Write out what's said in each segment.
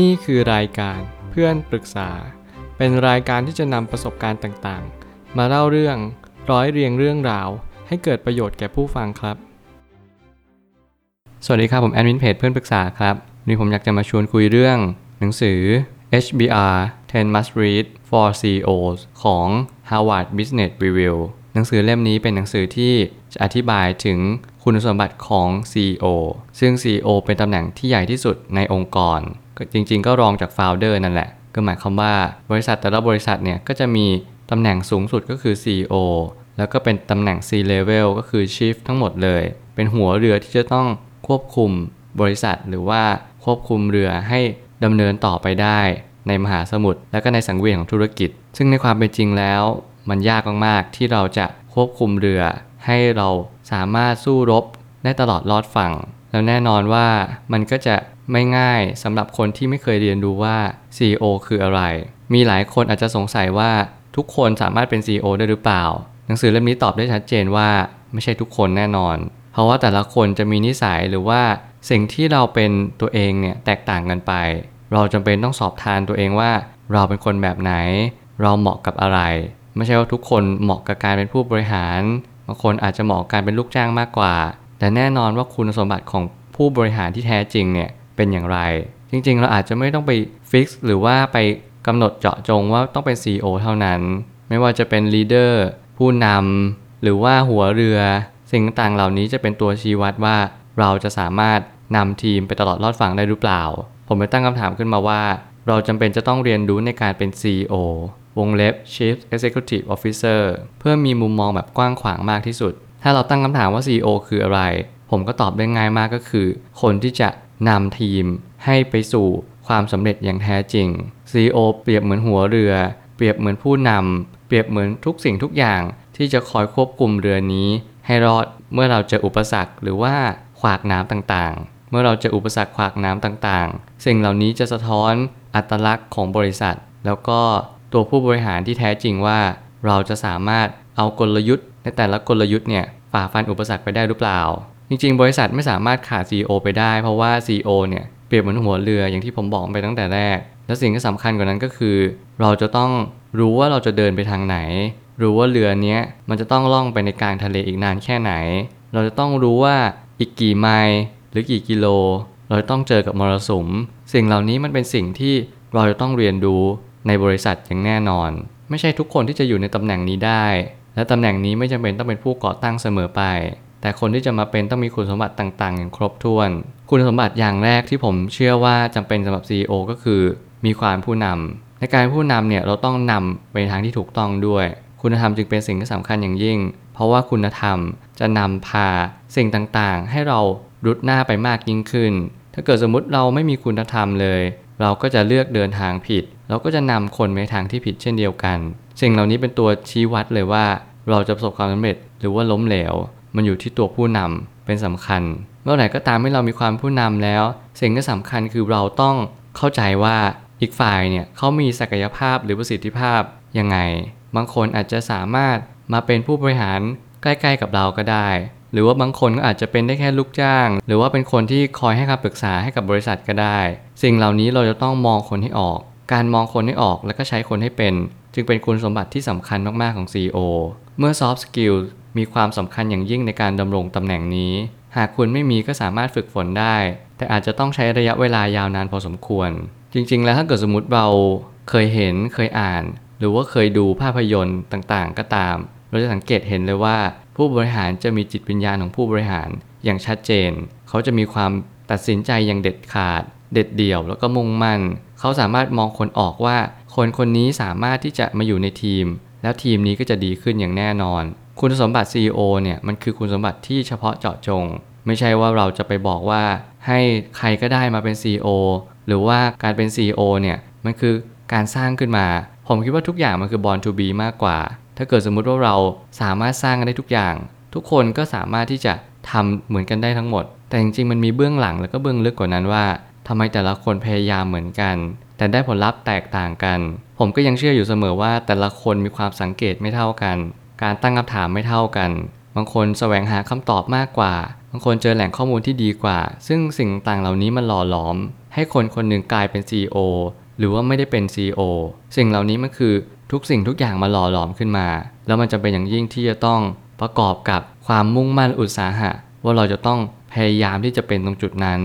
นี่คือรายการเพื่อนปรึกษา เป็นรายการที่จะนำประสบการณ์ต่างๆ มาเล่าเรื่องร้อยเรียงเรื่องราว ให้เกิดประโยชน์แก่ผู้ฟังครับ สวัสดีครับ ผมแอดมินเพจเพื่อนปรึกษาครับวันนี้ผมอยากจะมาชวนคุยเรื่อง หนังสือ HBR 10 Must Read for CEOs ของ Harvard Business Review หนังสือเล่มนี้เป็นหนังสือที่จะอธิบายถึงคุณสมบัติของ CEO ซึ่ง CEO เป็นตำแหน่งที่ใหญ่ที่สุดในองค์กร จริง ๆ ก็รองจาก Founder นั่นแหละ ก็หมายความว่าบริษัทแต่ละบริษัทเนี่ยก็จะมีตำแหน่งสูงสุดก็คือ CEO แล้วก็เป็นตำแหน่ง C-level ก็คือ Chief ทั้งหมดเลย เป็นหัวเรือที่จะต้องควบคุมบริษัทหรือว่าควบคุมเรือให้ดำเนินต่อไปได้ ในมหาสมุทรและก็ในสังเวียนของธุรกิจ ซึ่งในความเป็นจริงแล้ว มันยากมากๆที่เราจะควบคุมเรือ ให้เราสามารถสู้รบได้ตลอดรอดฝั่ง แล้วแน่นอนว่ามันก็จะ ไม่ง่ายสำหรับคนที่ไม่เคยเรียนรู้ว่า CEO คืออะไร มีหลายคนอาจจะสงสัยว่าทุกคนสามารถเป็น CEO ได้หรือเปล่า หนังสือเล่มนี้ตอบได้ชัดเจนว่าไม่ใช่ทุกคนแน่นอน เพราะว่าแต่ละคนจะมีนิสัยหรือว่าสิ่งที่เราเป็นตัวเองเนี่ยแตกต่างกันไป เราจำเป็นต้องสอบทานตัวเองว่า เราเป็นคนแบบไหน เราเหมาะกับอะไร ไม่ใช่ว่าทุกคนเหมาะกับการเป็นผู้บริหารบางคนอาจจะเหมาะกับการเป็นลูกจ้างมากกว่า แต่แน่นอนว่าคุณสมบัติของผู้บริหารที่แท้จริงเนี่ย เป็นอย่างไร จริงๆ เราอาจจะไม่ต้องไป fix หรือว่าไปกำหนดเจาะจงว่าต้องเป็น CEO เท่านั้น ไม่ว่าจะเป็น leader ผู้นำหรือว่าหัวเรือ สิ่งต่างๆเหล่านี้จะเป็นตัวชี้วัดว่าเราจะสามารถนำทีมไปตลอดรอดฝั่งได้หรือเปล่า ผมไปตั้งคำถามขึ้นมาว่า เราจำเป็นจะต้องเรียนรู้ในการเป็น CEO วงเล็บ Chief Executive Officer เพื่อมีมุมมองแบบกว้างขวางมากที่สุด ถ้าเราตั้งคำถามว่า CEO คืออะไร ผมก็ตอบได้ง่ายมากก็คือ คนที่จะ นำทีมให้ไปสู่ความสำเร็จอย่างแท้จริง CEO เปรียบเหมือนหัวเรือ เปรียบเหมือนผู้นำเปรียบเหมือนทุกสิ่งทุกอย่างที่จะคอยควบคุมเรือนี้ ให้รอดเมื่อเราเจออุปสรรคหรือว่าขวากน้ำต่างๆ เมื่อเราเจออุปสรรคขวากน้ำต่างๆ สิ่งเหล่านี้จะสะท้อนอัตลักษณ์ของบริษัท แล้วก็ตัวผู้บริหารที่แท้จริงว่า เราจะสามารถเอากลยุทธ์ในแต่ละกลยุทธ์เนี่ยฝ่าฟันอุปสรรคไปได้หรือเปล่า จริง ๆ บริษัทไม่สามารถขาด CEO ไปได้ เพราะว่า CEO เนี่ยเปรียบเหมือนหัวเรืออย่างที่ผมบอกไปตั้งแต่แรก และสิ่งที่สำคัญกว่านั้นก็คือ เราจะต้องรู้ว่าเราจะเดินไปทางไหน รู้ว่าเรือเนี้ยมันจะต้องล่องไปในกลางทะเลอีกนานแค่ไหน เราจะต้องรู้ว่าอีกกี่ไมล์หรือกี่กิโล เราจะต้องเจอกับมรสุม สิ่งเหล่านี้มันเป็นสิ่งที่เราจะต้องเรียนรู้ในบริษัทอย่างแน่นอน ไม่ใช่ทุกคนที่จะอยู่ในตำแหน่งนี้ได้ และตำแหน่งนี้ไม่จำเป็นต้องเป็นผู้ก่อตั้งเสมอไป แต่คนที่จะมาเป็นต้องมีคุณสมบัติต่างๆ อย่างครบถ้วน คุณสมบัติอย่างแรกที่ผมเชื่อว่าจำเป็นสำหรับ CEO ก็คือ มีความผู้นำในการผู้นำเนี่ยเราต้องนำไปทางที่ถูกต้องด้วย คุณธรรมจึงเป็นสิ่งที่สำคัญอย่างยิ่ง เพราะว่าคุณธรรมจะนำพาสิ่งต่างๆ ให้เรารุดหน้าไปมากยิ่งขึ้น ถ้าเกิดสมมติเราไม่มีคุณธรรมเลย เราก็จะเลือกเดินทางผิด เราก็จะนำคนไปทางที่ผิดเช่นเดียวกัน สิ่งเหล่านี้เป็นตัวชี้วัดเลยว่าเราจะประสบความสำเร็จหรือว่าล้มเหลว มันอยู่ที่ตัวผู้นำเป็นสำคัญ เมื่อไหร่ก็ตามที่เรามีความผู้นำแล้ว สิ่งที่สำคัญคือเราต้องเข้าใจว่าอีกฝ่ายเนี่ยเขามีศักยภาพหรือประสิทธิภาพยังไง บางคนอาจจะสามารถมาเป็นผู้บริหารใกล้ๆกับเราก็ได้ หรือว่าบางคนก็อาจจะเป็นได้แค่ลูกจ้าง หรือว่าเป็นคนที่คอยให้คำปรึกษาให้กับบริษัทก็ได้ สิ่งเหล่านี้เราจะต้องมองคนให้ออก การมองคนให้ออกแล้วก็ใช้คนให้เป็น จึงเป็นคุณสมบัติที่สำคัญมากๆของ CEO เมื่อ soft skill มีความสำคัญอย่างยิ่งในการดำรงตำแหน่งนี้ หากคุณไม่มีก็สามารถฝึกฝนได้ แต่อาจจะต้องใช้ระยะเวลายาวนานพอสมควร จริง ๆ แล้วถ้าเกิดสมมติเราเคยเห็นเคยอ่าน หรือว่าเคยดูภาพยนตร์ต่างๆ ก็ตาม เราจะสังเกตเห็นเลยว่า ผู้บริหารจะมีจิตวิญญาณของผู้บริหารอย่างชัดเจน เขาจะมีความตัดสินใจอย่างเด็ดขาด เด็ดเดี่ยวแล้วก็มุ่งมั่น เขาสามารถมองคนออกว่า คนคนนี้สามารถที่จะมาอยู่ในทีม แล้วทีมนี้ก็จะดีขึ้นอย่างแน่นอน คุณสมบัติ CEO เนี่ยมันคือคุณสมบัติที่เฉพาะเจาะจง ไม่ใช่ว่าเราจะไปบอกว่าให้ใครก็ได้มาเป็น CEO หรือว่าการเป็น CEO เนี่ยมันคือการสร้างขึ้นมา ผมคิดว่าทุกอย่างมันคือ born to be มากกว่า ถ้าเกิดสมมุติว่าเราสามารถสร้างกันได้ทุกอย่าง ทุกคนก็สามารถที่จะทำเหมือนกันได้ทั้งหมด แต่จริงๆมันมีเบื้องหลังแล้วก็เบื้องลึกกว่านั้นว่าทำไมแต่ละคนพยายามเหมือนกัน แต่ได้ผลลัพธ์แตกต่างกัน ผมก็ยังเชื่ออยู่เสมอว่าแต่ละคนมีความสังเกตไม่เท่ากัน การตั้งคำถามไม่เท่ากัน บางคนแสวงหาคำตอบมากกว่า บางคนเจอแหล่งข้อมูลที่ดีกว่า ซึ่งสิ่งต่างเหล่านี้มันหล่อหลอม ให้คนคนหนึ่งกลายเป็น CEO หรือว่าไม่ได้เป็น CEO สิ่งเหล่านี้มันคือทุกสิ่งทุกอย่างมาหล่อหลอมขึ้นมา แล้วมันจะเป็นอย่างยิ่งที่จะต้องประกอบกับความมุ่งมั่นอุตสาหะ ว่าเราจะต้องพยายามที่จะเป็นตรงจุดนั้น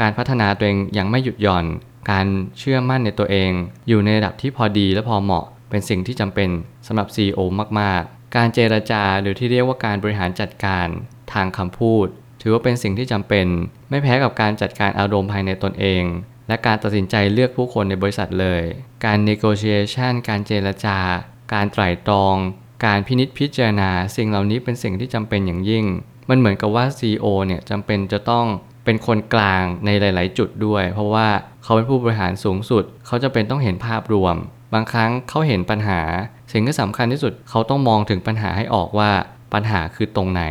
การพัฒนาตัวเองยังไม่หยุดหย่อน การเชื่อมั่นในตัวเอง อยู่ในระดับที่พอดีและพอเหมาะ เป็นสิ่งที่จำเป็นสำหรับ CEO มาก ๆ การเจรจาหรือที่เรียกว่าการบริหารจัดการทางคำพูด ถือว่าเป็นสิ่งที่จำเป็น ไม่แพ้กับการจัดการอารมณ์ภายในตนเอง และการตัดสินใจเลือกผู้คนในบริษัทเลย การ negotiation การเจรจา การไตร่ตรอง การพินิจพิจารณา สิ่งเหล่านี้เป็นสิ่งที่จำเป็นอย่างยิ่ง มันเหมือนกับว่า CEO เนี่ยจำเป็นจะต้องเป็นคนกลางในหลาย ๆ จุดด้วย เพราะว่าเขาเป็นผู้บริหารสูงสุด เขาจะเป็นต้องเห็นภาพรวม บางครั้งเขาเห็นปัญหา สิ่งที่สำคัญที่สุดเขาต้องมองถึงปัญหาให้ออกว่าปัญหาคือตรงไหน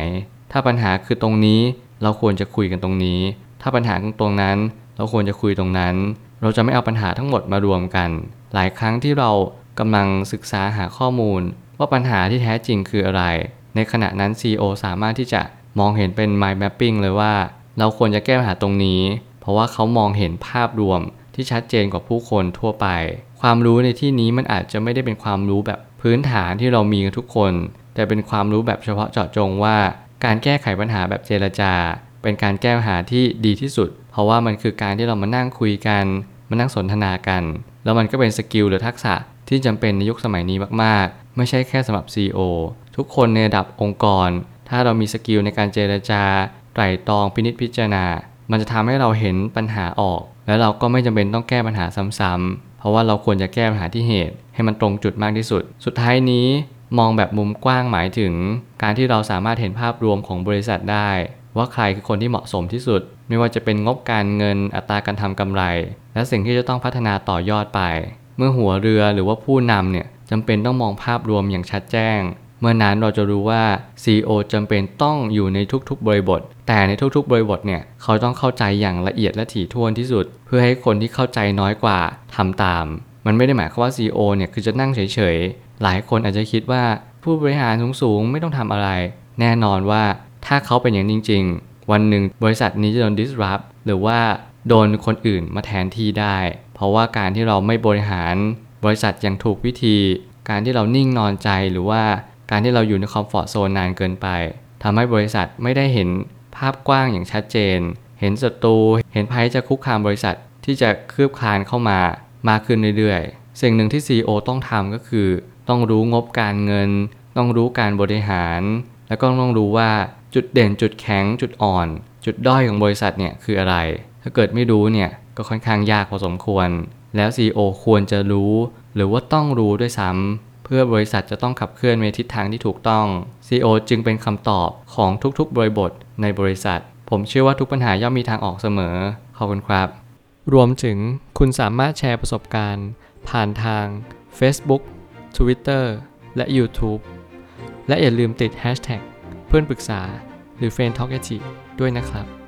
ถ้าปัญหาคือตรงนี้เราควรจะคุยกันตรงนี้ ถ้าปัญหาตรงนั้น เราควรจะคุยตรงนั้น เราจะไม่เอาปัญหาทั้งหมดมารวมกัน หลายครั้งที่เรากำลังศึกษาหาข้อมูล ว่าปัญหาที่แท้จริงคืออะไร ในขณะนั้น CEO สามารถที่จะมองเห็นเป็น mind mapping เลยว่า เราควรจะแก้ปัญหาตรงนี้ เพราะว่าเขามองเห็นภาพรวมที่ชัดเจนกว่าผู้คนทั่วไป ความรู้ในที่นี้มันอาจจะไม่ได้เป็นความรู้แบบ พื้นฐานที่เรามีกันทุกคน แต่เป็นความรู้แบบเฉพาะเจาะจงว่า การแก้ไขปัญหาแบบเจรจา เป็นการแก้ปัญหาที่ดีที่สุด เพราะว่ามันคือการที่เรามานั่งคุยกันมานั่งสนทนากัน แล้วมันก็เป็น skill หรือทักษะที่จำเป็นในยุคสมัยนี้มากๆ ไม่ใช่แค่สำหรับ CEO ทุกคนในระดับองค์กร ถ้าเรามี skill ในการเจรจาไตร่ตรองพินิจพิจารณา มันจะทำให้เราเห็นปัญหาออก แล้วเราก็ไม่จำเป็นต้องแก้ปัญหาซ้ำๆ เพราะว่าเราควรจะแก้ปัญหาที่เหตุ ให้มันตรงจุดมากที่สุด สุดท้ายนี้มองแบบมุมกว้างหมายถึง การที่เราสามารถเห็นภาพรวมของบริษัทได้ ว่าใครคือคนที่เหมาะสมที่สุด ไม่ว่าจะเป็นงบการเงินอัตราการทำกำไร และสิ่งที่จะต้องพัฒนาต่อยอดไป เมื่อหัวเรือหรือว่าผู้นำเนี่ยจำเป็นต้องมองภาพรวมอย่างชัดแจ้ง เมื่อนั้นเราจะรู้ว่า CEO จำเป็นต้องอยู่ในทุกๆ บริบท แต่ในทุกๆ บริบทเนี่ยเขาต้องเข้าใจอย่างละเอียดและถี่ถ้วนที่สุด เพื่อให้คนที่เข้าใจน้อยกว่าทำตาม มันไม่ได้หมายความว่า CEO เนี่ยคือจะนั่งเฉยๆ หลายคนอาจจะคิดว่าผู้บริหารสูงๆ ไม่ต้องทำอะไร แน่นอนว่าถ้าเขาเป็นอย่างจริง ๆ วันหนึ่งบริษัทนี้จะโดน disrupt หรือว่าโดนคนอื่นมาแทนที่ได้ เพราะว่าการที่เราไม่บริหารบริษัทอย่างถูกวิธี การที่เรานิ่งนอนใจหรือว่า การที่เราอยู่ในคอมฟอร์ทโซนนานเกินไปทำให้บริษัทไม่ได้เห็นภาพกว้างอย่างชัดเจน เห็นศัตรู เห็นภัยจะคุกคามบริษัทที่จะคืบคลานเข้ามามากขึ้นเรื่อยๆ สิ่งหนึ่งที่ CEO ต้องทำก็คือ ต้องรู้งบการเงิน ต้องรู้การบริหาร แล้วก็ต้องรู้ว่าจุดเด่นจุดแข็งจุดอ่อน จุดด้อยของบริษัทเนี่ยคืออะไร ถ้าเกิดไม่รู้เนี่ยก็ค่อนข้างยากพอสมควร แล้ว CEO ควรจะรู้ หรือว่าต้องรู้ด้วยซ้ำ พื่อบริษัทจะต้องขับเคลื่อนในทิศทางที่ถูกต้อง CEO จึงเป็นคำตอบของทุกๆ บริบทในบริษัท ผมเชื่อว่าทุกปัญหาย่อมมีทางออกเสมอ ขอบคุณครับ รวมถึงคุณสามารถแชร์ประสบการณ์ ผ่านทาง Facebook Twitter และ YouTube และอย่าลืมติด Hashtag เพื่อนปรึกษาหรือ f r ร e n d t a l k ด้วยนะครับ